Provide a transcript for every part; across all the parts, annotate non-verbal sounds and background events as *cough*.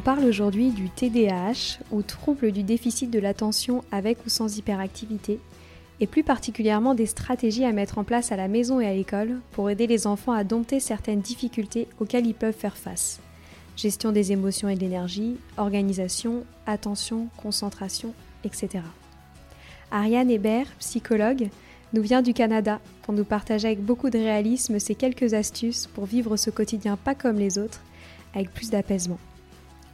parle aujourd'hui du TDAH ou trouble du déficit de l'attention avec ou sans hyperactivité et plus particulièrement des stratégies à mettre en place à la maison et à l'école pour aider les enfants à dompter certaines difficultés auxquelles ils peuvent faire face. Gestion des émotions et de l'énergie, organisation, attention, concentration, etc. Ariane Hébert, psychologue, nous vient du Canada pour nous partager avec beaucoup de réalisme ces quelques astuces pour vivre ce quotidien pas comme les autres, avec plus d'apaisement.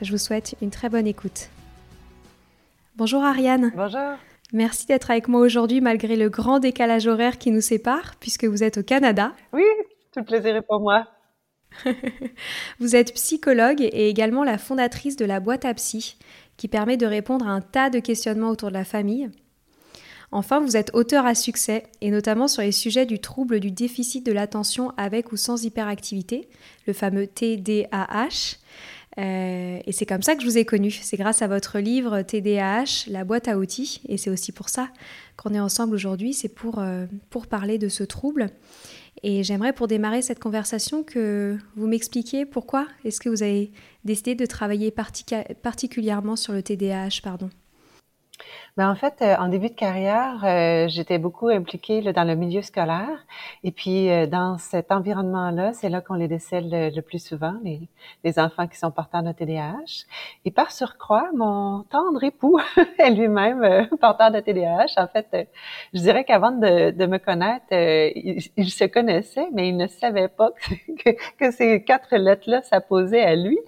Je vous souhaite une très bonne écoute. Bonjour Ariane. Bonjour. Merci d'être avec moi aujourd'hui malgré le grand décalage horaire qui nous sépare puisque vous êtes au Canada. Oui, tout le plaisir est pour moi. *laughs* vous êtes psychologue et également la fondatrice de la boîte à psy qui permet de répondre à un tas de questionnements autour de la famille. Enfin, vous êtes auteur à succès et notamment sur les sujets du trouble du déficit de l'attention avec ou sans hyperactivité, le fameux TDAH. Euh, et c'est comme ça que je vous ai connu. C'est grâce à votre livre TDAH, la boîte à outils. Et c'est aussi pour ça qu'on est ensemble aujourd'hui. C'est pour, euh, pour parler de ce trouble. Et j'aimerais pour démarrer cette conversation que vous m'expliquiez pourquoi est-ce que vous avez décidé de travailler particulièrement sur le TDAH, pardon. Ben, en fait, euh, en début de carrière, euh, j'étais beaucoup impliquée dans le milieu scolaire. Et puis, euh, dans cet environnement-là, c'est là, qu'on les décèle le, plus souvent, les, les, enfants qui sont porteurs de TDAH. Et par surcroît, mon tendre époux *laughs* est lui-même porteur de TDAH. En fait, je dirais qu'avant de, de, me connaître, il, il, se connaissait, mais il ne savait pas *laughs* que, que ces quatre lettres-là s'apposaient à lui.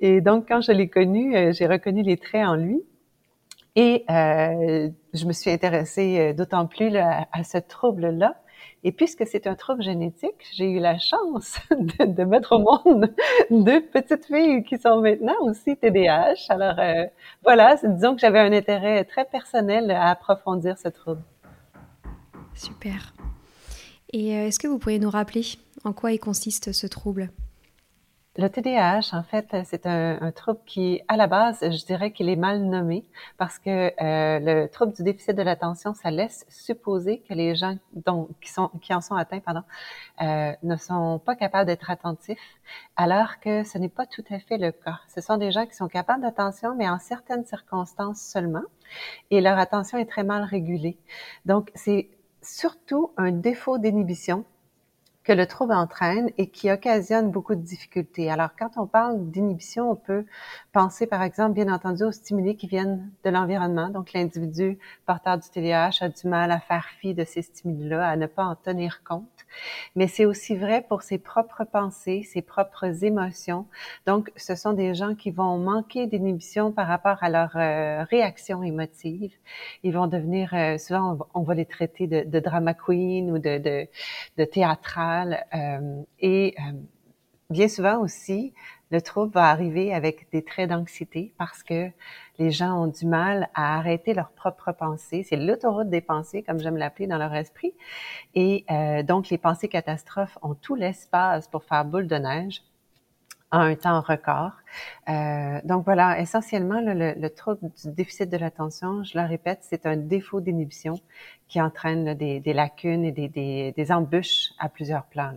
Et donc, quand je l'ai connu, j'ai reconnu les traits en lui. Et euh, je me suis intéressée euh, d'autant plus à ce trouble-là. Et puisque c'est un trouble génétique, j'ai eu la chance *laughs* de, mettre au monde *laughs* deux petites filles qui sont maintenant aussi TDAH. Alors euh, voilà, disons que j'avais un intérêt très personnel à approfondir ce trouble. Super. Et est-ce que vous pourriez nous rappeler en quoi il consiste ce trouble? Le TDAH, en fait, c'est un, trouble qui, à la base, je dirais qu'il est mal nommé parce que euh, le trouble du déficit de l'attention, ça laisse supposer que les gens dont, qui, sont, qui en sont atteints pardon, euh, ne sont pas capables d'être attentifs, alors que ce n'est pas tout à fait le cas. Ce sont des gens qui sont capables d'attention, mais en certaines circonstances seulement, et leur attention est très mal régulée. Donc, c'est surtout un défaut d'inhibition que le trouble entraîne et qui occasionne beaucoup de difficultés. Alors, quand on parle d'inhibition, on peut penser, par exemple, bien entendu, aux stimuli qui viennent de l'environnement. Donc, l'individu porteur du TDAH a du mal à faire fi de ces stimuli-là, à ne pas en tenir compte. Mais c'est aussi vrai pour ses propres pensées, ses propres émotions. Donc, ce sont des gens qui vont manquer d'inhibition par rapport à leur euh, réaction émotive. Ils vont devenir, euh, souvent, on va, les traiter de, drama queen ou de théâtral. Euh, et euh, bien souvent aussi, le trouble va arriver avec des traits d'anxiété parce que les gens ont du mal à arrêter leurs propres pensées. C'est l'autoroute des pensées, comme j'aime l'appeler, dans leur esprit. Et euh, donc, les pensées catastrophes ont tout l'espace pour faire boule de neige en un temps record. Euh, donc voilà, essentiellement, le, trouble du déficit de l'attention, je le répète, c'est un défaut d'inhibition qui entraîne des, lacunes et des, des, embûches à plusieurs plans.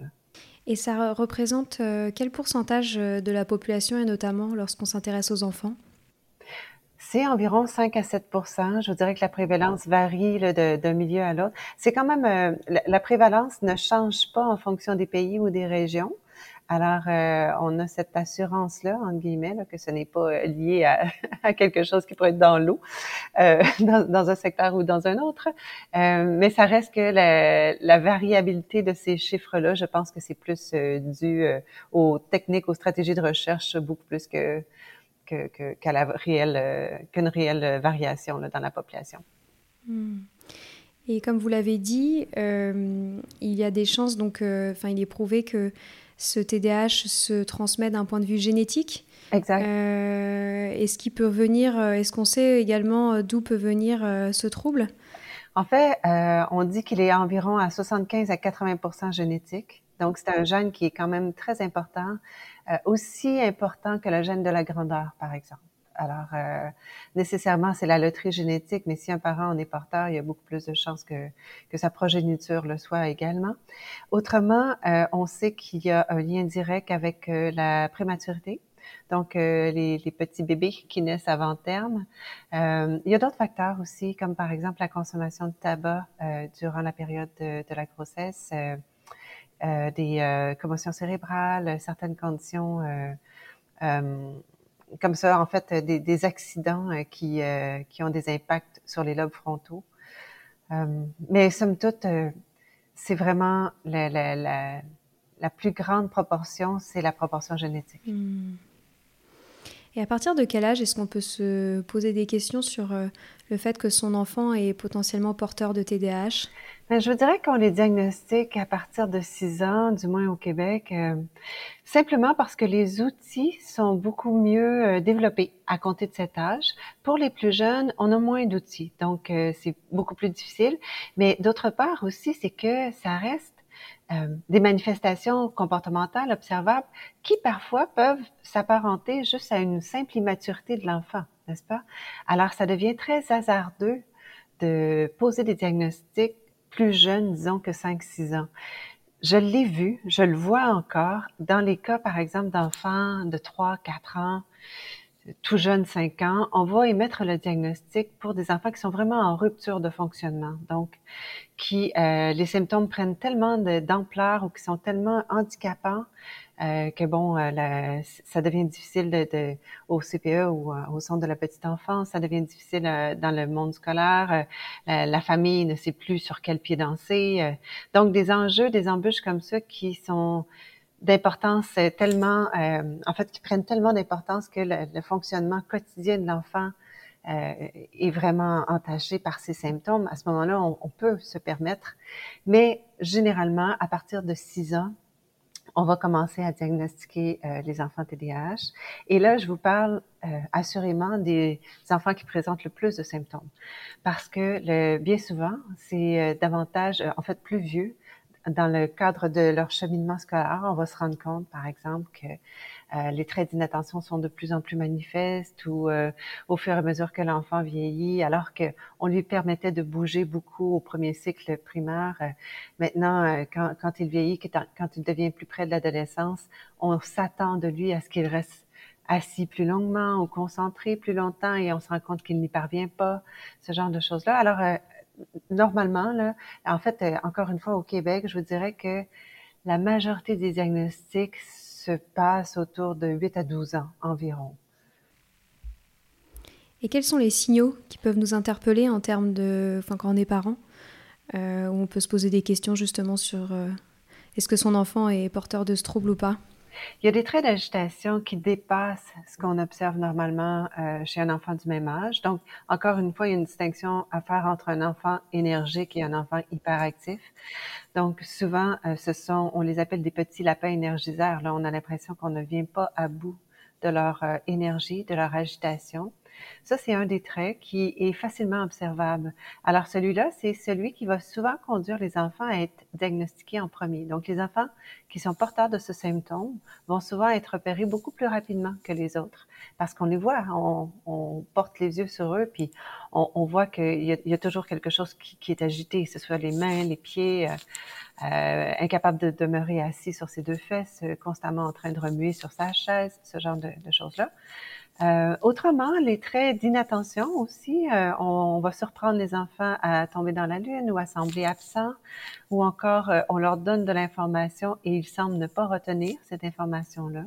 Et ça représente euh, quel pourcentage euh, de la population, et notamment lorsqu'on s'intéresse aux enfants? C'est environ 5 à 7% Je vous dirais que la prévalence varie d'un milieu à l'autre. C'est quand même la, prévalence ne change pas en fonction des pays ou des régions. Alors, euh, on a cette assurance-là, en guillemets, que ce n'est pas euh, lié *laughs* à, quelque chose qui pourrait être dans l'eau, euh, *laughs* dans, un secteur ou dans un autre. mais ça reste que la, variabilité de ces chiffres-là, je pense que c'est plus dû aux techniques, aux stratégies de recherche, beaucoup plus que qu'à la réelle qu'une réelle variation dans la population. Hmm. Et comme vous l'avez dit, il y a des chances, donc, enfin, il est prouvé que ce TDAH se transmet d'un point de vue génétique. Exact. Euh, est-ce qu'il peut venir, euh, est-ce qu'on sait également euh, d'où peut venir ce trouble? En fait, on dit qu'il est environ à 75 à 80% génétique. Donc, c'est un gène qui est quand même très important, aussi important que le gène de la grandeur, par exemple. Alors, euh, nécessairement, c'est la loterie génétique, mais si un parent en est porteur, il y a beaucoup plus de chances que, que sa progéniture le soit également. Autrement, euh, on sait qu'il y a un lien direct avec euh, la prématurité, donc les, les, petits bébés qui naissent avant terme. il y a d'autres facteurs aussi, comme par exemple la consommation de tabac durant la période de, de la grossesse, des commotions cérébrales, certaines conditions comme ça, en fait, des, accidents euh, qui, euh, qui ont des impacts sur les lobes frontaux. Euh, mais somme toute, c'est vraiment la, plus grande proportion, c'est la proportion génétique. Hmm. Et à partir de quel âge est-ce qu'on peut se poser des questions sur le fait que son enfant est potentiellement porteur de TDAH ben, Je vous dirais qu'on les diagnostique à partir de 6 ans, du moins au Québec, euh, simplement parce que les outils sont beaucoup mieux euh, développés à compter de cet âge. Pour les plus jeunes, on a moins d'outils, donc euh, c'est beaucoup plus difficile. Mais d'autre part aussi, c'est que ça reste des manifestations comportementales observables qui parfois peuvent s'apparenter juste à une simple immaturité de l'enfant n'est-ce pas? Alors, ça devient très hasardeux de poser des diagnostics plus jeunes, disons, que 5-6 ans. Je l'ai vu, je le vois encore dans les cas, par exemple, d'enfants de 3-4 ans, tout jeunes 5 ans, on va émettre le diagnostic pour des enfants qui sont vraiment en rupture de fonctionnement, donc qui euh, les symptômes prennent tellement d'ampleur ou qui sont tellement handicapants euh, que bon, euh, ça devient difficile de, au CPE ou euh, au centre de la petite enfance, ça devient difficile dans le monde scolaire. La, famille ne sait plus sur quel pied danser. donc des enjeux, des embûches comme ça qui sont d'importance tellement, en fait, qui prennent tellement d'importance que le, fonctionnement quotidien de l'enfant est vraiment entaché par ces symptômes. À ce moment-là, on, on peut se permettre, mais généralement, à partir de 6 ans, on va commencer à diagnostiquer euh, les enfants TDAH. Et là, je vous parle euh, assurément des enfants qui présentent le plus de symptômes. Parce que le, bien souvent, c'est euh, davantage, en fait, plus vieux. Dans le cadre de leur cheminement scolaire, on va se rendre compte, par exemple, que euh, les traits d'inattention sont de plus en plus manifestes ou euh, au fur et à mesure que l'enfant vieillit, alors que on lui permettait de bouger beaucoup au premier cycle primaire. Euh, maintenant, quand, quand, il vieillit, quand il devient plus près de l'adolescence, on s'attend de lui à ce qu'il reste assis plus longuement ou concentré plus longtemps et on se rend compte qu'il n'y parvient pas, ce genre de choses-là. Alors, normalement, là, en fait, encore une fois, au Québec, je vous dirais que la majorité des diagnostics se passe autour de 8 à 12 ans environ. Et quels sont les signaux qui peuvent nous interpeller en termes de, enfin quand on est parent, euh, où on peut se poser des questions justement sur euh, est-ce que son enfant est porteur de ce trouble ou pas? Il y a des traits d'agitation qui dépassent ce qu'on observe normalement euh, chez un enfant du même âge. Donc, encore une fois, il y a une distinction à faire entre un enfant énergique et un enfant hyperactif. Donc, souvent, euh, ce sont, on les appelle des petits lapins énergiseurs. Là, on a l'impression qu'on ne vient pas à bout de leur euh, énergie, de leur agitation. Ça, c'est un des traits qui est facilement observable. Alors, celui-là, c'est celui qui va souvent conduire les enfants à être diagnostiqués en premier. Donc, les enfants qui sont porteurs de ce symptôme vont souvent être repérés beaucoup plus rapidement que les autres parce qu'on les voit, on, porte les yeux sur eux, puis on, voit qu'il y, a toujours quelque chose qui, est agité, que ce soit les mains, les pieds, euh, euh, incapable de demeurer assis sur ses deux fesses, euh, constamment en train de remuer sur sa chaise, ce genre de choses-là. Euh, autrement, les traits d'inattention aussi, euh, on, va surprendre les enfants à tomber dans la lune ou à sembler absents, ou encore euh, on leur donne de l'information et ils semblent ne pas retenir cette information-là.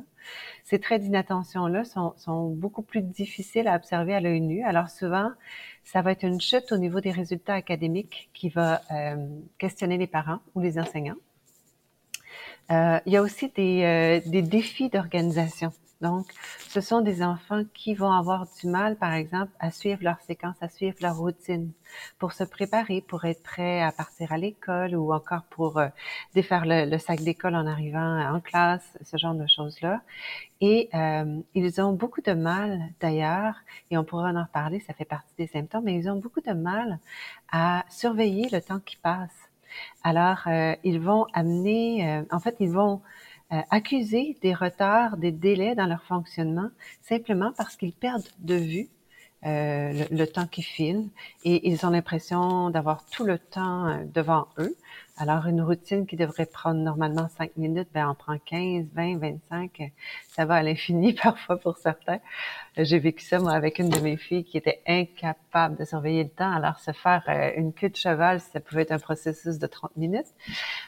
Ces traits d'inattention-là sont, sont, beaucoup plus difficiles à observer à l'œil nu. Alors souvent, ça va être une chute au niveau des résultats académiques qui va questionner les parents ou les enseignants. il y a aussi des, des défis d'organisation. Donc, ce sont des enfants qui vont avoir du mal, par exemple, à suivre leur séquence, à suivre leur routine, pour se préparer, pour être prêt à partir à l'école ou encore pour euh, défaire le, sac d'école en arrivant en classe, ce genre de choses-là. Et euh, ils ont beaucoup de mal, d'ailleurs, et on pourra en reparler, ça fait partie des symptômes, mais ils ont beaucoup de mal à surveiller le temps qui passe. Alors, euh, ils vont amener, en fait, ils vont euh, accuser des retards, des délais dans leur fonctionnement, simplement parce qu'ils perdent de vue euh, le, temps qui file et ils ont l'impression d'avoir tout le temps euh, devant eux. Alors, une routine qui devrait prendre normalement 5 minutes, ben, on prend 15, 20, 25. Ça va à l'infini *laughs* parfois pour certains. J'ai vécu ça, moi, avec une de mes filles qui était incapable de surveiller le temps. Alors, se faire euh, une queue de cheval, ça pouvait être un processus de 30 minutes.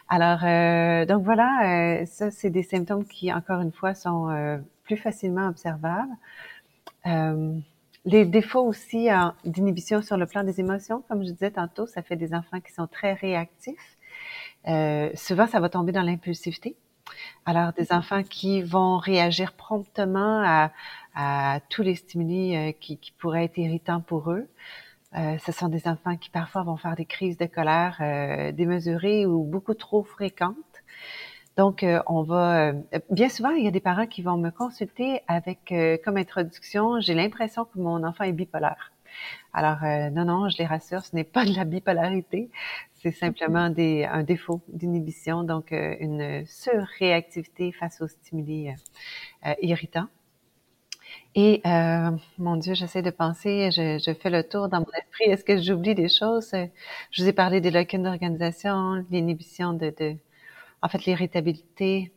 Alors, euh, donc voilà, ça, c'est des symptômes qui, encore une fois, sont plus facilement observables. Les défauts aussi d'inhibition sur le plan des émotions, comme je disais tantôt, ça fait des enfants qui sont très réactifs. Euh, souvent, ça va tomber dans l'impulsivité. Alors, des enfants qui vont réagir promptement à, tous les stimuli euh, qui, pourraient être irritants pour eux. Euh, ce sont des enfants qui parfois vont faire des crises de colère démesurées ou beaucoup trop fréquentes. Donc, euh, on va. Euh, bien souvent, il y a des parents qui vont me consulter avec euh, comme introduction, j'ai l'impression que mon enfant est bipolaire. Alors, non, non, je les rassure, ce n'est pas de la bipolarité, c'est simplement des, un défaut d'inhibition, donc une surréactivité face aux stimuli irritants. Et mon Dieu, j'essaie de penser, je, je, fais le tour dans mon esprit. Est-ce que j'oublie des choses? Je vous ai parlé des locunes d'organisation, l'inhibition de, de, en fait, l'irritabilité,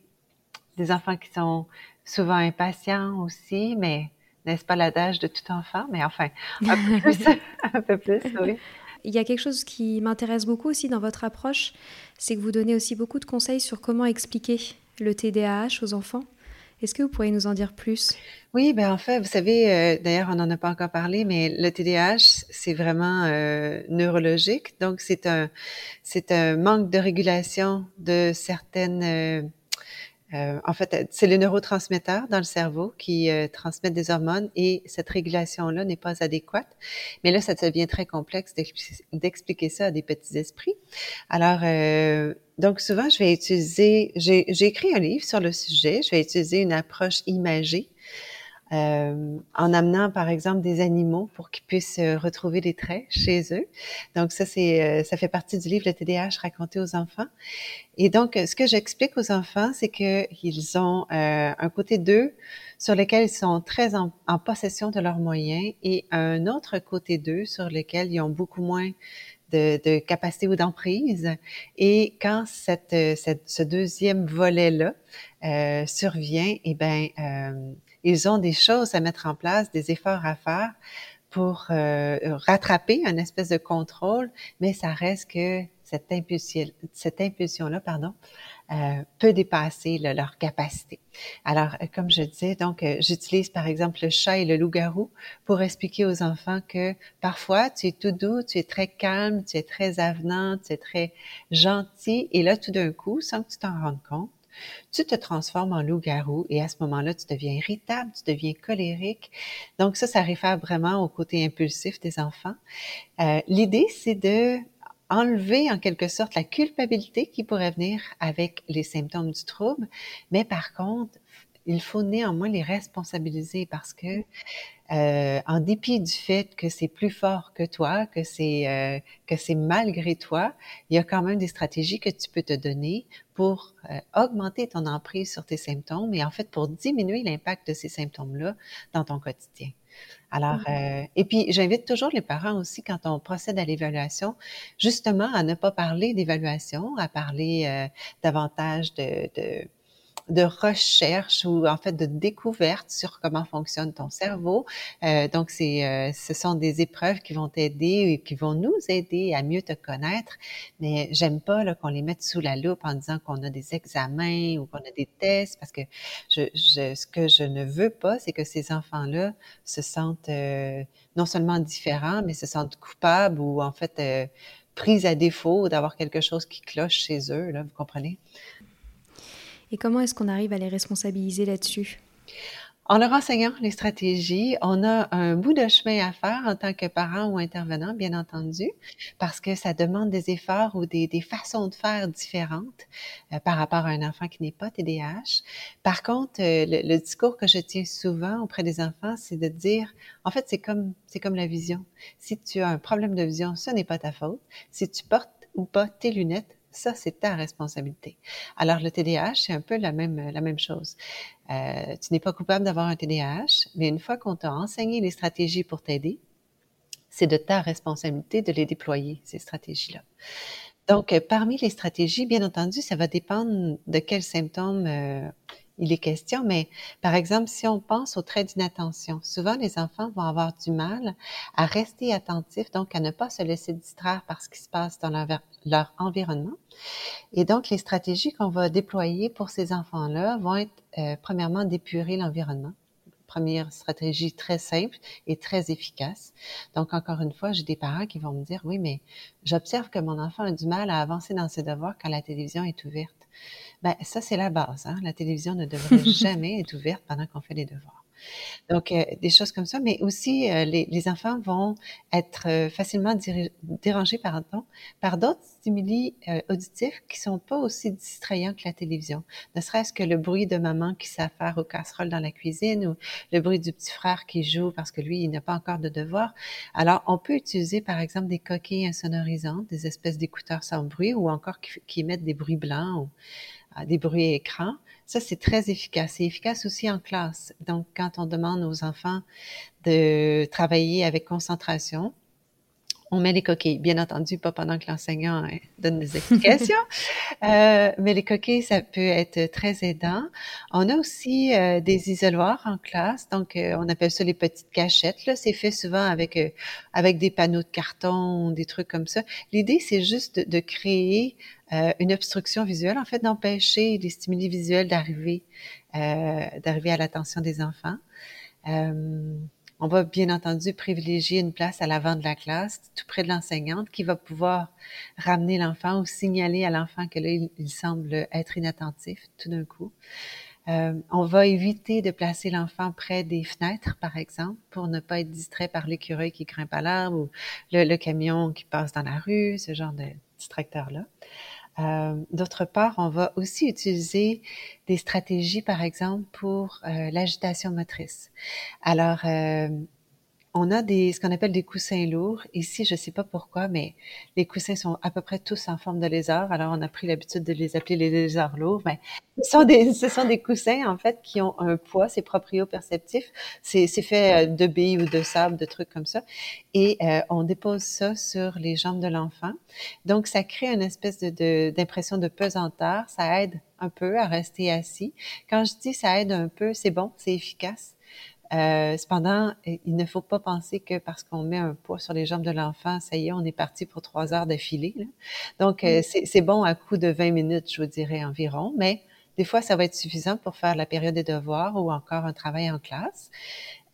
des enfants qui sont souvent impatients aussi, mais n'est-ce pas l'adage de tout enfant? Mais enfin, un peu *laughs* plus, un peu plus, oui. Il y a quelque chose qui m'intéresse beaucoup aussi dans votre approche, c'est que vous donnez aussi beaucoup de conseils sur comment expliquer le TDAH aux enfants. Est-ce que vous pourriez nous en dire plus? Oui, ben en fait, vous savez, euh, d'ailleurs, on n'en a pas encore parlé, mais le TDAH, c'est vraiment euh, neurologique. Donc, c'est un, manque de régulation de certaines euh, en fait, c'est les neurotransmetteurs dans le cerveau qui euh, transmettent des hormones et cette régulation-là n'est pas adéquate. Mais là, ça devient très complexe d'expliquer ça à des petits esprits. Alors, donc souvent, je vais utiliser, j'ai écrit un livre sur le sujet, je vais utiliser une approche imagée euh, en amenant par exemple des animaux pour qu'ils puissent euh, retrouver des traits chez eux. Donc ça c'est euh, ça fait partie du livre le TDAH raconté aux enfants. Et donc ce que j'explique aux enfants c'est que ils ont un côté d'eux sur lequel ils sont très en, possession de leurs moyens et un autre côté d'eux sur lequel ils ont beaucoup moins de, de capacité ou d'emprise. Et quand cette, cette, ce deuxième volet-là euh, survient, eh ben euh, ils ont des choses à mettre en place, des efforts à faire pour euh, rattraper un espèce de contrôle, mais ça reste que cette impulsion, cette impulsion-là, pardon, euh, peut dépasser leur capacité. Alors, euh, comme je disais, donc, euh, j'utilise par exemple le chat et le loup-garou pour expliquer aux enfants que parfois tu es tout doux, tu es très calme, tu es très avenant, tu es très gentil, et là, tout d'un coup, sans que tu t'en rendes compte, tu te transformes en loup-garou et à ce moment-là, tu deviens irritable, tu deviens colérique. Donc ça, ça réfère vraiment au côté impulsif des enfants. L'idée, c'est de enlever en quelque sorte la culpabilité qui pourrait venir avec les symptômes du trouble, mais par contre, il faut néanmoins les responsabiliser parce que euh, en dépit du fait que c'est plus fort que toi, que c'est euh, que c'est malgré toi, il y a quand même des stratégies que tu peux te donner pour euh, augmenter ton emprise sur tes symptômes et en fait pour diminuer l'impact de ces symptômes-là dans ton quotidien. Alors, mmh. et puis j'invite toujours les parents aussi quand on procède à l'évaluation, justement à ne pas parler d'évaluation, à parler davantage de, de de recherche ou en fait de découverte sur comment fonctionne ton cerveau. Euh, donc, c'est, euh, ce sont des épreuves qui vont t'aider et qui vont nous aider à mieux te connaître. Mais j'aime pas qu'on les mette sous la loupe en disant qu'on a des examens ou qu'on a des tests parce que ce que je ne veux pas, c'est que ces enfants-là se sentent euh, non seulement différents, mais se sentent coupables ou en fait pris à défaut d'avoir quelque chose qui cloche chez eux. Là, vous comprenez? Et comment est-ce qu'on arrive à les responsabiliser là-dessus? En leur enseignant les stratégies, on a un bout de chemin à faire en tant que parent ou intervenant, bien entendu, parce que ça demande des efforts ou des, façons de faire différentes euh, par rapport à un enfant qui n'est pas TDAH. Par contre, euh, le, discours que je tiens souvent auprès des enfants, c'est de dire, en fait, c'est comme c'est comme la vision. Si tu as un problème de vision, ce n'est pas ta faute. Si tu portes ou pas tes lunettes, ça, c'est ta responsabilité. Alors, le TDAH, c'est un peu la même, la même chose. Euh, tu n'es pas coupable d'avoir un TDAH, mais une fois qu'on t'a enseigné les stratégies pour t'aider, c'est de ta responsabilité de les déployer, ces stratégies-là. Donc, euh, parmi les stratégies, bien entendu, ça va dépendre de quels symptômes euh, il est question, mais par exemple, si on pense au trait d'inattention, souvent les enfants vont avoir du mal à rester attentifs, donc à ne pas se laisser distraire par ce qui se passe dans leur, environnement. Et donc, les stratégies qu'on va déployer pour ces enfants-là vont être, euh, premièrement, d'épurer l'environnement première stratégie très simple et très efficace. Donc, encore une fois, j'ai des parents qui vont me dire, oui, mais j'observe que mon enfant a du mal à avancer dans ses devoirs quand la télévision est ouverte. Ben, ça, c'est la base. Hein. La télévision ne devrait *laughs* jamais être ouverte pendant qu'on fait les devoirs. Donc, euh, des choses comme ça, mais aussi euh, les, enfants vont être euh, facilement dérangés par d'autres stimuli auditifs qui sont pas aussi distrayants que la télévision. Ne serait-ce que le bruit de maman qui s'affaire aux casseroles dans la cuisine ou le bruit du petit frère qui joue parce que lui, il n'a pas encore de devoir. Alors, on peut utiliser, par exemple, des coquilles insonorisantes, des espèces d'écouteurs sans bruit ou encore qui, qui émettent des bruits blancs ou des bruits écrans ça, c'est très efficace. C'est efficace aussi en classe. Donc, quand on demande aux enfants de travailler avec concentration, on met les coquilles. Bien entendu, pas pendant que l'enseignant hein, donne des *laughs* explications, euh, mais les coquilles, ça peut être très aidant. On a aussi euh, des isoloirs en classe, donc euh, on appelle ça les petites cachettes. Là, c'est fait souvent avec avec des panneaux de carton, des trucs comme ça. L'idée, c'est juste de, de créer une obstruction visuelle, en fait, d'empêcher les stimuli visuels d'arriver d'arriver à l'attention des enfants. On va bien entendu privilégier une place à l'avant de la classe, tout près de l'enseignante, qui va pouvoir ramener l'enfant ou signaler à l'enfant que semble être inattentif tout d'un coup. Euh, on va éviter de placer l'enfant près des fenêtres, par exemple, pour ne pas être distrait par l'écureuil qui grimpe à l'arbre ou le, camion qui passe dans la rue, ce genre de distracteur-là. Euh, d'autre part, on va aussi utiliser des stratégies, par exemple, pour euh, l'agitation motrice. Alors, euh, on a des, ce qu'on appelle des coussins lourds. Ici, je ne sais pas pourquoi, mais les coussins sont à peu près tous en forme de lézard. Alors, on a pris l'habitude de les appeler les lézards lourds. Mais *laughs* ce sont des, ce sont des coussins, en fait, qui ont un poids, c'est proprioperceptif. C'est, c'est fait euh, de billes ou de sable, de trucs comme ça. Et euh, on dépose ça sur les jambes de l'enfant. Donc, ça crée une espèce de, d'impression de pesanteur. Ça aide un peu à rester assis. Quand je dis ça aide un peu, c'est bon, c'est efficace. Euh, cependant, il ne faut pas penser que parce qu'on met un poids sur les jambes de l'enfant, ça y est, on est parti pour trois heures d'affilée. Donc, euh, c'est bon à coup de 20 minutes, je vous dirais environ, mais des fois, ça va être suffisant pour faire la période des devoirs ou encore un travail en classe.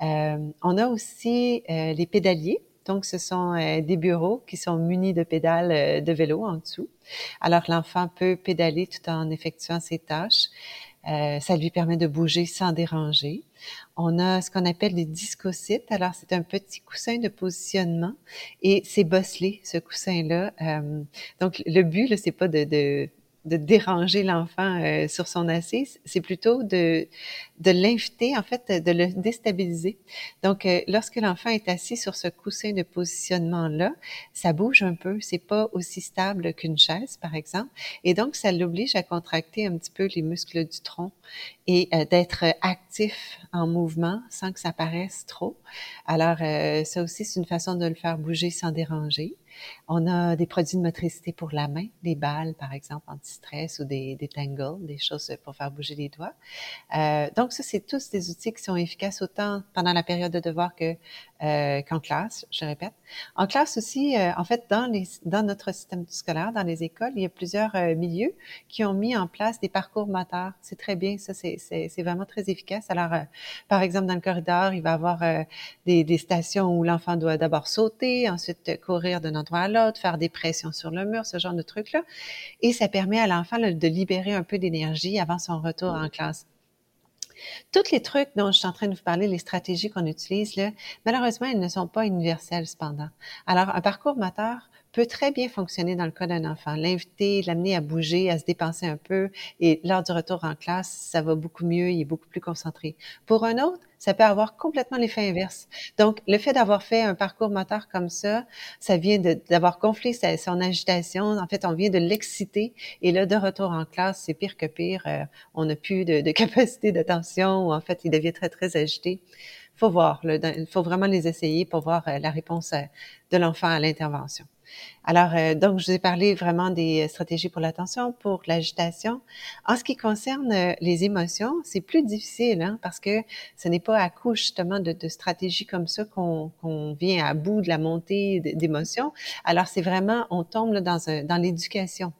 Euh, on a aussi les pédaliers. Donc, ce sont des bureaux qui sont munis de pédales de vélo en dessous. Alors, l'enfant peut pédaler tout en effectuant ses tâches. Ça lui permet de bouger sans déranger. On a ce qu'on appelle des discocites. Alors, c'est un petit coussin de positionnement et c'est bosselé, ce coussin-là. Euh, donc, le but, là, c'est pas de, de déranger l'enfant euh, sur son assise, c'est plutôt de, de l'inviter, en fait, de le déstabiliser. Donc, euh, lorsque l'enfant est assis sur ce coussin de positionnement-là, ça bouge un peu, c'est pas aussi stable qu'une chaise, par exemple, et donc ça l'oblige à contracter un petit peu les muscles du tronc et euh, d'être actif en mouvement sans que ça paraisse trop. Alors, ça aussi, c'est une façon de le faire bouger sans déranger. On a des produits de motricité pour la main, des balles, par exemple, anti-stress ou des, tangles, des choses pour faire bouger les doigts. Euh, donc, ça, c'est tous des outils qui sont efficaces autant pendant la période de devoir que euh, qu'en classe, je répète. En classe aussi, euh, en fait, dans, les, dans notre système scolaire, dans les écoles, il y a plusieurs euh, milieux qui ont mis en place des parcours moteurs. C'est très bien, ça, c'est vraiment très efficace. Alors, euh, par exemple, dans le corridor, il va y avoir des, des stations où l'enfant doit d'abord sauter, ensuite courir d'un endroit à l'autre, faire des pressions sur le mur, ce genre de trucs-là. Et ça permet à l'enfant de libérer un peu d'énergie avant son retour en classe. Tous les trucs dont je suis en train de vous parler, les stratégies qu'on utilise, là, malheureusement, elles ne sont pas universelles cependant. Alors, un parcours moteur peut très bien fonctionner dans le cas d'un enfant. L'inviter, l'amener à bouger, à se dépenser un peu, et lors du retour en classe, ça va beaucoup mieux, il est beaucoup plus concentré. Pour un autre, ça peut avoir complètement l'effet inverse. Donc, le fait d'avoir fait un parcours moteur comme ça, ça vient d'avoir gonflé son agitation. En fait, on vient de l'exciter. Et là, de retour en classe, c'est pire que pire. Euh, on n'a plus de, de *laughs* capacité d'attention. Ou en fait, il devient très, très agité. faut voir. Il faut vraiment les essayer pour voir euh, la réponse euh, de l'enfant à l'intervention. Alors, euh, donc, je vous ai parlé vraiment des stratégies pour l'attention, pour l'agitation. En ce qui concerne euh, les émotions, c'est plus difficile hein, parce que ce n'est pas à coup justement de, de stratégies comme ça qu'on vient à bout de la montée d'émotions. Alors, c'est vraiment, on tombe là, dans, dans l'éducation.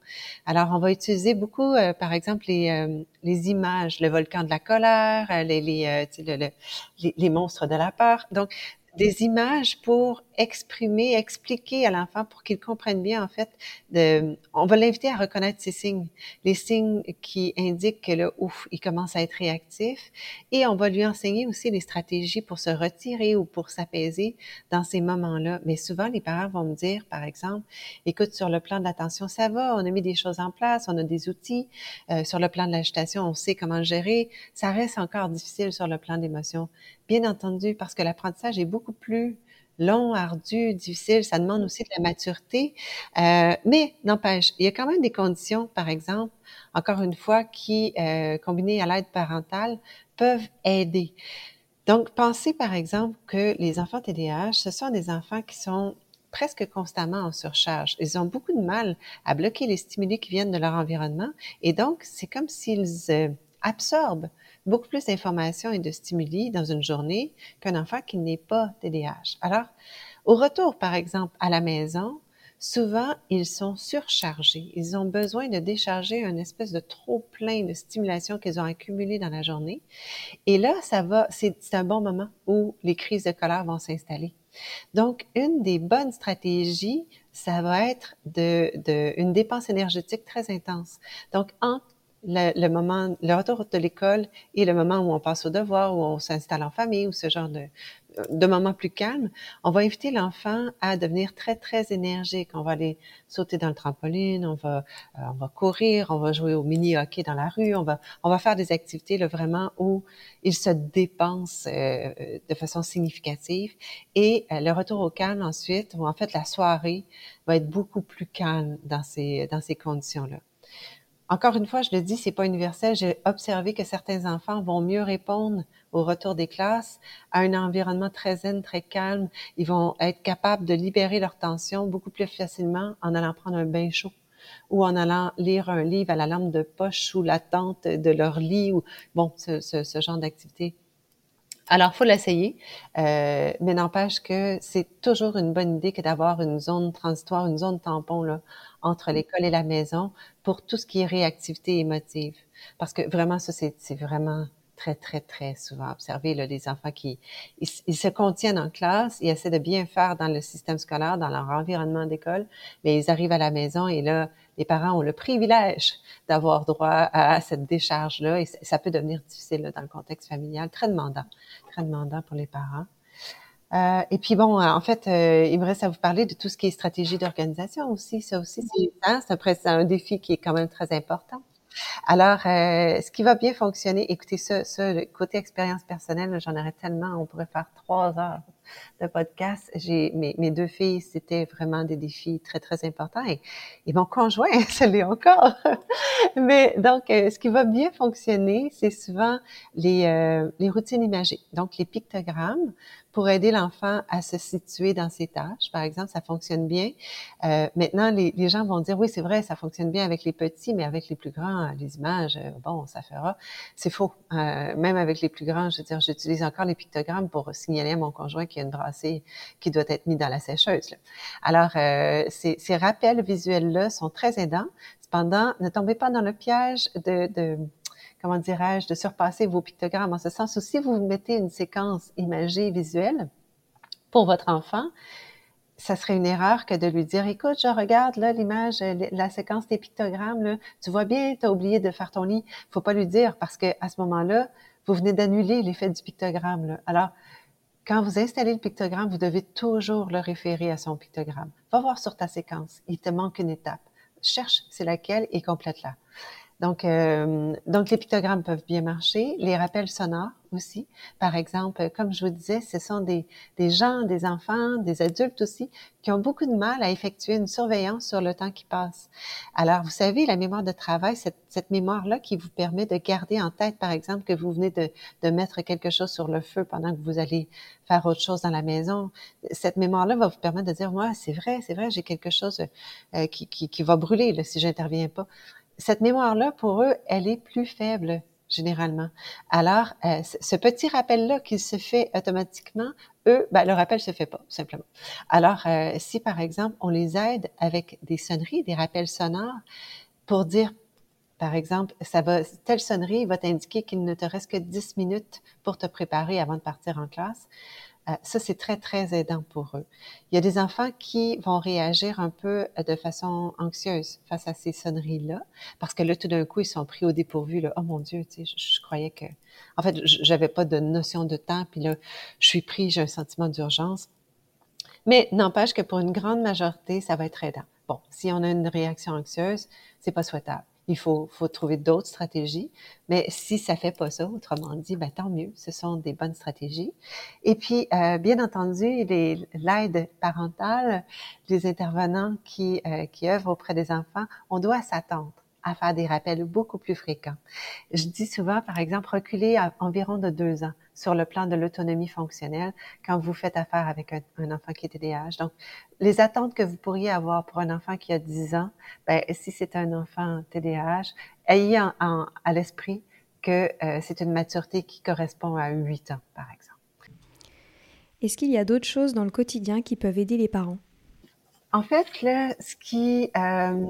Alors, on va utiliser beaucoup, euh, par exemple, les, les images, le volcan de la colère, les, les, les, les monstres de la peur. Donc, des images pour exprimer, expliquer à l'enfant pour qu'il comprenne bien, en fait, de, on va l'inviter à reconnaître ces signes, les signes qui indiquent que là, ouf, il commence à être réactif. Et on va lui enseigner aussi les stratégies pour se retirer ou pour s'apaiser dans ces moments-là. Mais souvent, les parents vont me dire, par exemple, écoute, sur le plan de l'attention, ça va, on a mis des choses en place, on a des outils. Euh, sur le plan de l'agitation, on sait comment gérer. Ça reste encore difficile sur le plan d'émotion. Bien entendu, parce que l'apprentissage est beaucoup plus long, ardu, difficile. Ça demande aussi de la maturité. Euh, mais n'empêche, il y a quand même des conditions, par exemple, encore une fois, qui, euh, combinées à l'aide parentale, peuvent aider. Donc, pensez par exemple que les enfants TDAH, ce sont des enfants qui sont presque constamment en surcharge. Ils ont beaucoup de mal à bloquer les stimuli qui viennent de leur environnement et donc c'est comme s'ils euh, absorbent beaucoup plus d'informations et de stimuli dans une journée qu'un enfant qui n'est pas TDAH. Alors, au retour, par exemple, à la maison, souvent, ils sont surchargés. Ils ont besoin de décharger une espèce de trop plein de stimulation qu'ils ont accumulé dans la journée. Et là, ça va, c'est un bon moment où les crises de colère vont s'installer. Donc, une des bonnes stratégies, ça va être de, une dépense énergétique très intense. Donc, le, moment, le retour de l'école et le moment où on passe au devoir, où on s'installe en famille, ou ce genre de, de moments plus calmes, on va inviter l'enfant à devenir très, très énergique. On va aller sauter dans le trampoline, on va, euh, on va courir, on va jouer au mini-hockey dans la rue, on va, on va faire des activités là, vraiment où il se dépense euh, de façon significative. Et euh, le retour au calme ensuite, ou en fait la soirée, va être beaucoup plus calme dans ces, dans ces conditions-là. Encore une fois, je le dis, c'est pas universel. J'ai observé que certains enfants vont mieux répondre au retour des classes à un environnement très zen, très calme. Ils vont être capables de libérer leur tension beaucoup plus facilement en allant prendre un bain chaud ou en allant lire un livre à la lampe de poche sous la tente de leur lit ou bon, ce, ce, ce genre d'activité. Alors, faut l'essayer, euh, mais n'empêche que c'est toujours une bonne idée que d'avoir une zone transitoire, une zone tampon là, entre l'école et la maison pour tout ce qui est réactivité émotive. Parce que vraiment, ça, c'est vraiment très, très, très souvent observé, là, des enfants qui ils, se contiennent en classe, ils essaient de bien faire dans le système scolaire, dans leur environnement d'école, mais ils arrivent à la maison et là, les parents ont le privilège d'avoir droit à cette décharge-là et ça peut devenir difficile dans le contexte familial, très demandant, très demandant pour les parents. Euh, et puis bon, en fait, euh, il me reste à vous parler de tout ce qui est stratégie d'organisation aussi. Ça aussi, c'est un, un défi qui est quand même très important. Alors, euh, ce qui va bien fonctionner, écoutez ça, côté expérience personnelle, j'en aurais tellement, on pourrait faire trois heures de podcast. J'ai mes, mes deux filles, c'était vraiment des défis très très importants et, et mon conjoint, *laughs* ça l'est encore. *laughs* Mais donc, euh, ce qui va bien fonctionner, c'est souvent les, euh, les routines imagées, donc les pictogrammes pour aider l'enfant à se situer dans ses tâches. Par exemple, ça fonctionne bien. Euh, maintenant, les, les, gens vont dire, oui, c'est vrai, ça fonctionne bien avec les petits, mais avec les plus grands, les images, euh, bon, ça fera. C'est faux. Euh, même avec les plus grands, je veux dire, j'utilise encore les pictogrammes pour signaler à mon conjoint a une brassée qui doit être mise dans la sécheuse. Alors, euh, ces, rappels visuels-là sont très aidants. Cependant, ne tombez pas dans le piège de, comment dirais-je, de surpasser vos pictogrammes, en ce sens où si vous mettez une séquence imagée visuelle pour votre enfant, ça serait une erreur que de lui dire, écoute, je regarde là l'image, la séquence des pictogrammes, là, tu vois bien, tu as oublié de faire ton lit. Faut pas lui dire parce que à ce moment-là, vous venez d'annuler l'effet du pictogramme. Alors, quand vous installez le pictogramme, vous devez toujours le référer à son pictogramme. Va voir sur ta séquence, il te manque une étape. Cherche c'est laquelle et complète-la. Donc, euh, donc les pictogrammes peuvent bien marcher, les rappels sonores aussi. Par exemple, comme je vous disais, ce sont des, des gens, des enfants, des adultes aussi, qui ont beaucoup de mal à effectuer une surveillance sur le temps qui passe. Alors, vous savez, la mémoire de travail, cette, cette mémoire-là qui vous permet de garder en tête, par exemple, que vous venez de, de mettre quelque chose sur le feu pendant que vous allez faire autre chose dans la maison. Cette mémoire-là va vous permettre de dire, moi, c'est vrai, c'est vrai, j'ai quelque chose euh, qui, qui, qui va brûler là, si j'interviens pas cette mémoire-là, pour eux, elle est plus faible généralement. Alors, euh, ce petit rappel-là qui se fait automatiquement, eux, ben, le rappel se fait pas, simplement. Alors, euh, si par exemple, on les aide avec des sonneries, des rappels sonores, pour dire, par exemple, ça va, telle sonnerie va t'indiquer qu'il ne te reste que 10 minutes pour te préparer avant de partir en classe. Euh, ça, c'est très, très aidant pour eux. Il y a des enfants qui vont réagir un peu euh, de façon anxieuse face à ces sonneries-là, parce que là, tout d'un coup, ils sont pris au dépourvu. Oh mon Dieu, tu sais, je, croyais que... En fait, j'avais pas de notion de temps, puis là, je suis pris, j'ai un sentiment d'urgence. Mais n'empêche que pour une grande majorité, ça va être aidant. Bon, si on a une réaction anxieuse, c'est pas souhaitable. Il faut, trouver d'autres stratégies. Mais si ça fait pas ça, autrement dit, ben, tant mieux. Ce sont des bonnes stratégies. Et puis, euh, bien entendu, l'aide parentale, les intervenants qui, euh, qui œuvrent auprès des enfants, on doit s'attendre à faire des rappels beaucoup plus fréquents. Je dis souvent, par exemple, reculer à environ de deux ans sur le plan de l'autonomie fonctionnelle quand vous faites affaire avec un, enfant qui est TDAH. Donc, les attentes que vous pourriez avoir pour un enfant qui a 10 ans, ben, si c'est un enfant TDAH, ayez à l'esprit que euh, c'est une maturité qui correspond à 8 ans, par exemple. Est-ce qu'il y a d'autres choses dans le quotidien qui peuvent aider les parents? En fait, là, ce qui, euh,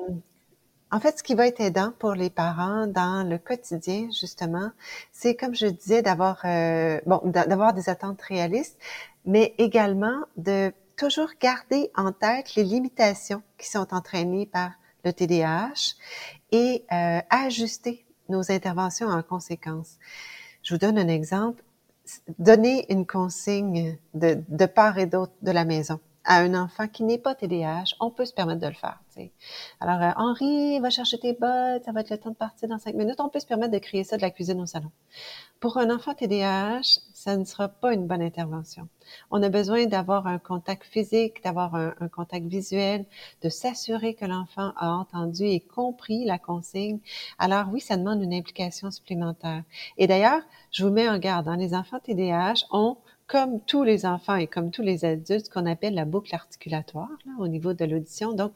en fait, ce qui va être aidant pour les parents dans le quotidien, justement, c'est comme je disais, d'avoir euh, bon, d'avoir des attentes réalistes, mais également de toujours garder en tête les limitations qui sont entraînées par le TDAH et euh, ajuster nos interventions en conséquence. Je vous donne un exemple. Donner une consigne de, de part et d'autre de la maison à un enfant qui n'est pas TDAH, on peut se permettre de le faire. Alors, euh, Henri, va chercher tes bottes, ça va être le temps de partir dans cinq minutes. On peut se permettre de créer ça de la cuisine au salon. Pour un enfant TDAH, ça ne sera pas une bonne intervention. On a besoin d'avoir un contact physique, d'avoir un, un, contact visuel, de s'assurer que l'enfant a entendu et compris la consigne. Alors oui, ça demande une implication supplémentaire. Et d'ailleurs, je vous mets en garde, hein, les enfants TDAH ont comme tous les enfants et comme tous les adultes, qu'on appelle la boucle articulatoire au niveau de l'audition. Donc,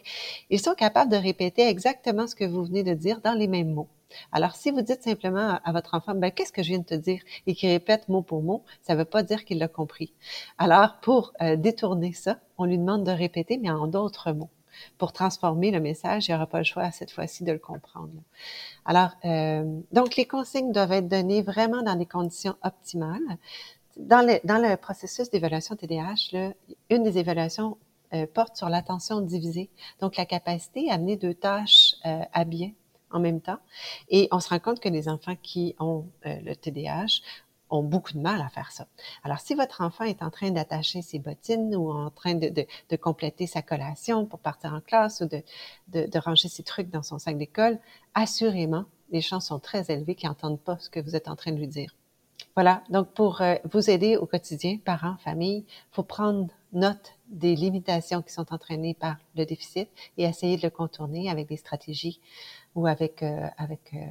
ils sont capables de répéter exactement ce que vous venez de dire dans les mêmes mots. Alors, si vous dites simplement à, votre enfant, ben, qu'est-ce que je viens de te dire, et qu'il répète mot pour mot, ça ne veut pas dire qu'il l'a compris. Alors, pour euh, détourner ça, on lui demande de répéter, mais en d'autres mots. Pour transformer le message, il n'y aura pas le choix cette fois-ci de le comprendre. Alors, euh, donc les consignes doivent être données vraiment dans des conditions optimales dans le, dans le processus d'évaluation TDAH, là, une des évaluations euh, porte sur l'attention divisée, donc la capacité à amener deux tâches euh, à bien en même temps. Et on se rend compte que les enfants qui ont euh, le TDAH ont beaucoup de mal à faire ça. Alors, si votre enfant est en train d'attacher ses bottines ou en train de, de, de, compléter sa collation pour partir en classe ou de, de ranger ses trucs dans son sac d'école, assurément, les chances sont très élevées qu'il n'entende pas ce que vous êtes en train de lui dire. Voilà, donc pour euh, vous aider au quotidien, parents, famille, il faut prendre note des limitations qui sont entraînées par le déficit et essayer de le contourner avec des stratégies ou avec, euh, avec, euh,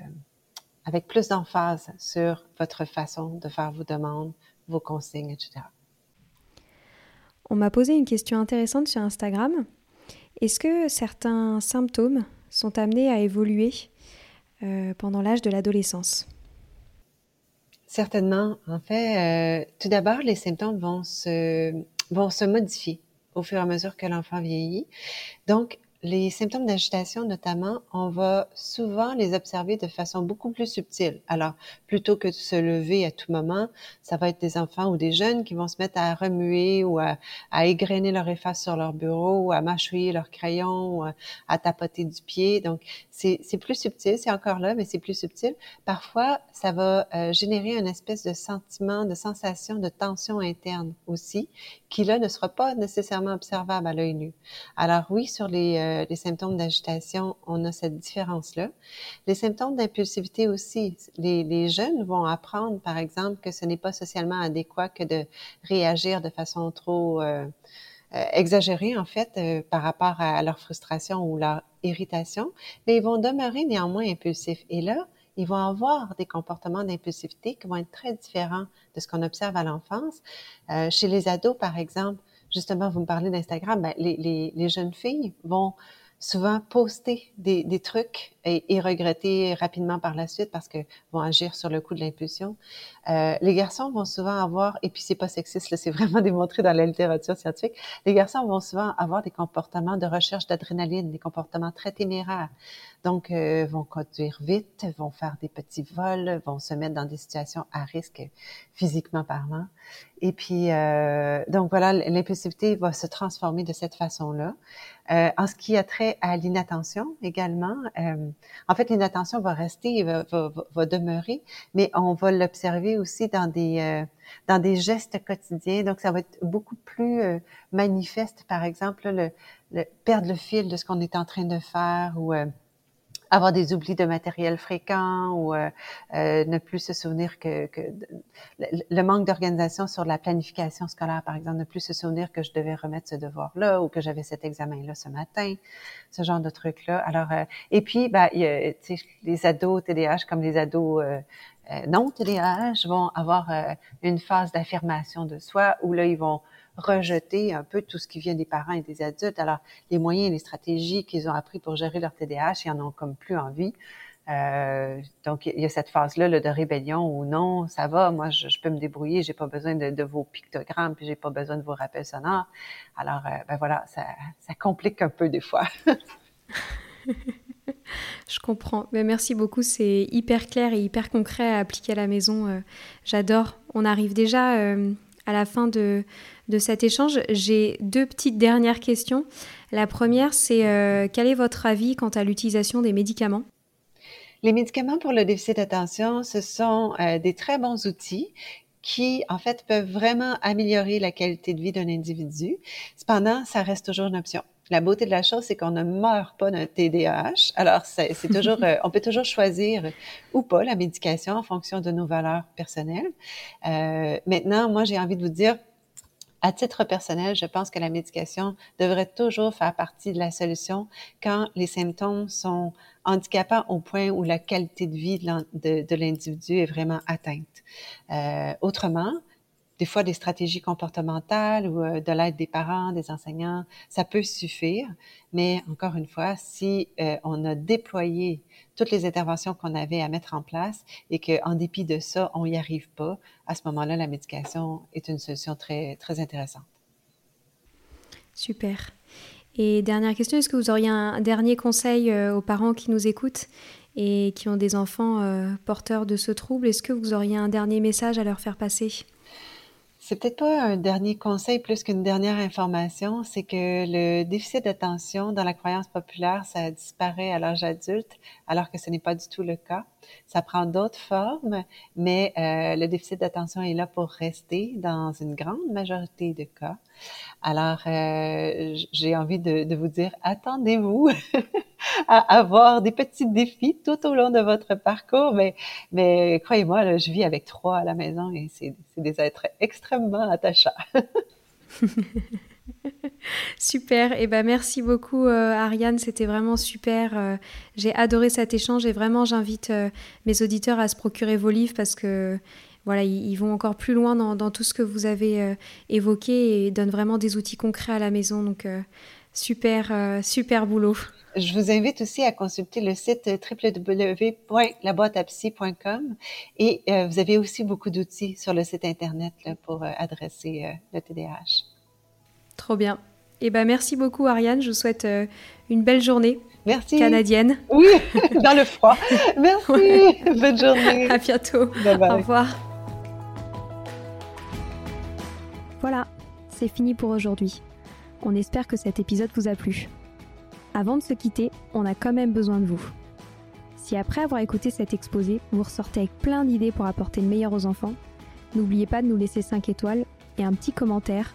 avec plus d'emphase sur votre façon de faire vos demandes, vos consignes, etc. On m'a posé une question intéressante sur Instagram. Est-ce que certains symptômes sont amenés à évoluer pendant l'âge de l'adolescence? Certainement. En fait, euh, tout d'abord, les symptômes vont se, vont se modifier au fur et à mesure que l'enfant vieillit. Donc, les symptômes d'agitation, notamment, on va souvent les observer de façon beaucoup plus subtile. Alors, plutôt que de se lever à tout moment, ça va être des enfants ou des jeunes qui vont se mettre à remuer ou à, à égrener leur efface sur leur bureau ou à mâchouiller leur crayon ou à, tapoter du pied. Donc, c'est plus subtil, c'est encore là, mais c'est plus subtil. Parfois, ça va euh, générer une espèce de sentiment, de sensation de tension interne aussi, qui là ne sera pas nécessairement observable à l'œil nu. Alors oui, sur les... Euh, euh, les symptômes d'agitation, on a cette différence-là. Les symptômes d'impulsivité aussi. Les, jeunes vont apprendre, par exemple, que ce n'est pas socialement adéquat que de réagir de façon trop euh, euh, exagérée, en fait, par rapport à leur frustration ou leur irritation, mais ils vont demeurer néanmoins impulsifs. Et là, ils vont avoir des comportements d'impulsivité qui vont être très différents de ce qu'on observe à l'enfance. chez les ados, par exemple, justement, vous me parlez d'Instagram, ben, les, les, les, jeunes filles vont souvent poster des, des trucs et, et, regretter rapidement par la suite parce que vont agir sur le coup de l'impulsion. Euh, les garçons vont souvent avoir, et puis c'est pas sexiste, c'est vraiment *laughs* démontré dans la littérature scientifique, les garçons vont souvent avoir des comportements de recherche d'adrénaline, des comportements très téméraires. Donc, euh, vont conduire vite, vont faire des petits vols, vont se mettre dans des situations à risque physiquement parlant. Et puis, euh, donc voilà, l'impulsivité va se transformer de cette façon-là. Euh, en ce qui a trait à l'inattention également, euh, en fait, l'inattention va rester, va, va, demeurer, mais on va l'observer aussi dans des euh, dans des gestes quotidiens. Donc, ça va être beaucoup plus manifeste, par exemple, le, le, perdre le fil de ce qu'on est en train de faire ou avoir des oublis de matériel fréquents ou euh, euh, ne plus se souvenir que, que le, manque d'organisation sur la planification scolaire, par exemple, ne plus se souvenir que je devais remettre ce devoir-là ou que j'avais cet examen-là ce matin, ce genre de trucs-là. Alors, euh, et puis, a, les ados TDAH comme les ados euh, non TDAH vont avoir une phase d'affirmation de soi où là, ils vont rejeter un peu tout ce qui vient des parents et des adultes. Alors, les moyens et les stratégies qu'ils ont appris pour gérer leur TDAH, ils en ont comme plus envie. Euh, donc, il y a cette phase-là de rébellion ou non, ça va, moi, je, peux me débrouiller, j'ai pas besoin de, vos pictogrammes, puis j'ai pas besoin de vos rappels sonores. Alors, euh, ben voilà, ça, complique un peu des fois. *laughs* Je comprends. Mais merci beaucoup. C'est hyper clair et hyper concret à appliquer à la maison. Euh, j'adore. On arrive déjà à la fin de, de cet échange. J'ai deux petites dernières questions. La première, c'est euh, quel est votre avis quant à l'utilisation des médicaments? Les médicaments pour le déficit d'attention, ce sont euh, des très bons outils qui, en fait, peuvent vraiment améliorer la qualité de vie d'un individu. Cependant, ça reste toujours une option. La beauté de la chose, c'est qu'on ne meurt pas d'un TDAH. Alors, c'est *laughs* toujours, euh, on peut toujours choisir ou pas la médication en fonction de nos valeurs personnelles. Euh, maintenant, moi, j'ai envie de vous dire, à titre personnel, je pense que la médication devrait toujours faire partie de la solution quand les symptômes sont handicapants au point où la qualité de vie de l'individu est vraiment atteinte. Euh, autrement, des fois des stratégies comportementales ou euh, de l'aide des parents, des enseignants, ça peut suffire. Mais encore une fois, si euh, on a déployé toutes les interventions qu'on avait à mettre en place et qu'en dépit de ça, on n'y arrive pas, à ce moment-là, la médication est une solution très, très intéressante. Super. Et dernière question, est-ce que vous auriez un dernier conseil euh, aux parents qui nous écoutent et qui ont des enfants porteurs de ce trouble? Est-ce que vous auriez un dernier message à leur faire passer? C'est peut-être pas un dernier conseil plus qu'une dernière information, c'est que le déficit d'attention dans la croyance populaire, ça disparaît à l'âge adulte, alors que ce n'est pas du tout le cas. Ça prend d'autres formes, mais euh, le déficit d'attention est là pour rester dans une grande majorité de cas. Alors, euh, j'ai envie de, de, vous dire, attendez-vous *laughs* à avoir des petits défis tout au long de votre parcours, mais, mais croyez-moi, je vis avec trois à la maison et c'est des êtres extrêmement attachants. *laughs* *laughs* super, et eh ben merci beaucoup euh, Ariane, c'était vraiment super. Euh, j'ai adoré cet échange et vraiment j'invite euh, mes auditeurs à se procurer vos livres parce que voilà, ils, vont encore plus loin dans, tout ce que vous avez évoqué et donnent vraiment des outils concrets à la maison. Donc super, super boulot. Je vous invite aussi à consulter le site www.laboîteapsy.com et vous avez aussi beaucoup d'outils sur le site internet pour adresser le TDAH. Trop bien. Eh ben, merci beaucoup, Ariane. Je vous souhaite euh, une belle journée. Merci. Canadienne. Oui, *laughs* dans le froid. Merci. Bonne journée. À bientôt. Au revoir. Voilà, c'est fini pour aujourd'hui. On espère que cet épisode vous a plu. Avant de se quitter, on a quand même besoin de vous. Si après avoir écouté cet exposé, vous ressortez avec plein d'idées pour apporter le meilleur aux enfants, n'oubliez pas de nous laisser 5 étoiles et un petit commentaire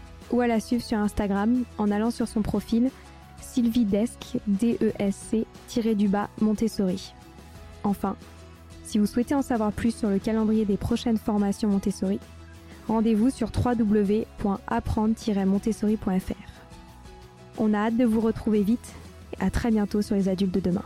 ou à la suivre sur Instagram en allant sur son profil Sylvie Desk, D-E-S-C-du-bas Montessori. Enfin, si vous souhaitez en savoir plus sur le calendrier des prochaines formations Montessori, rendez-vous sur www.apprendre-montessori.fr. On a hâte de vous retrouver vite et à très bientôt sur les adultes de demain.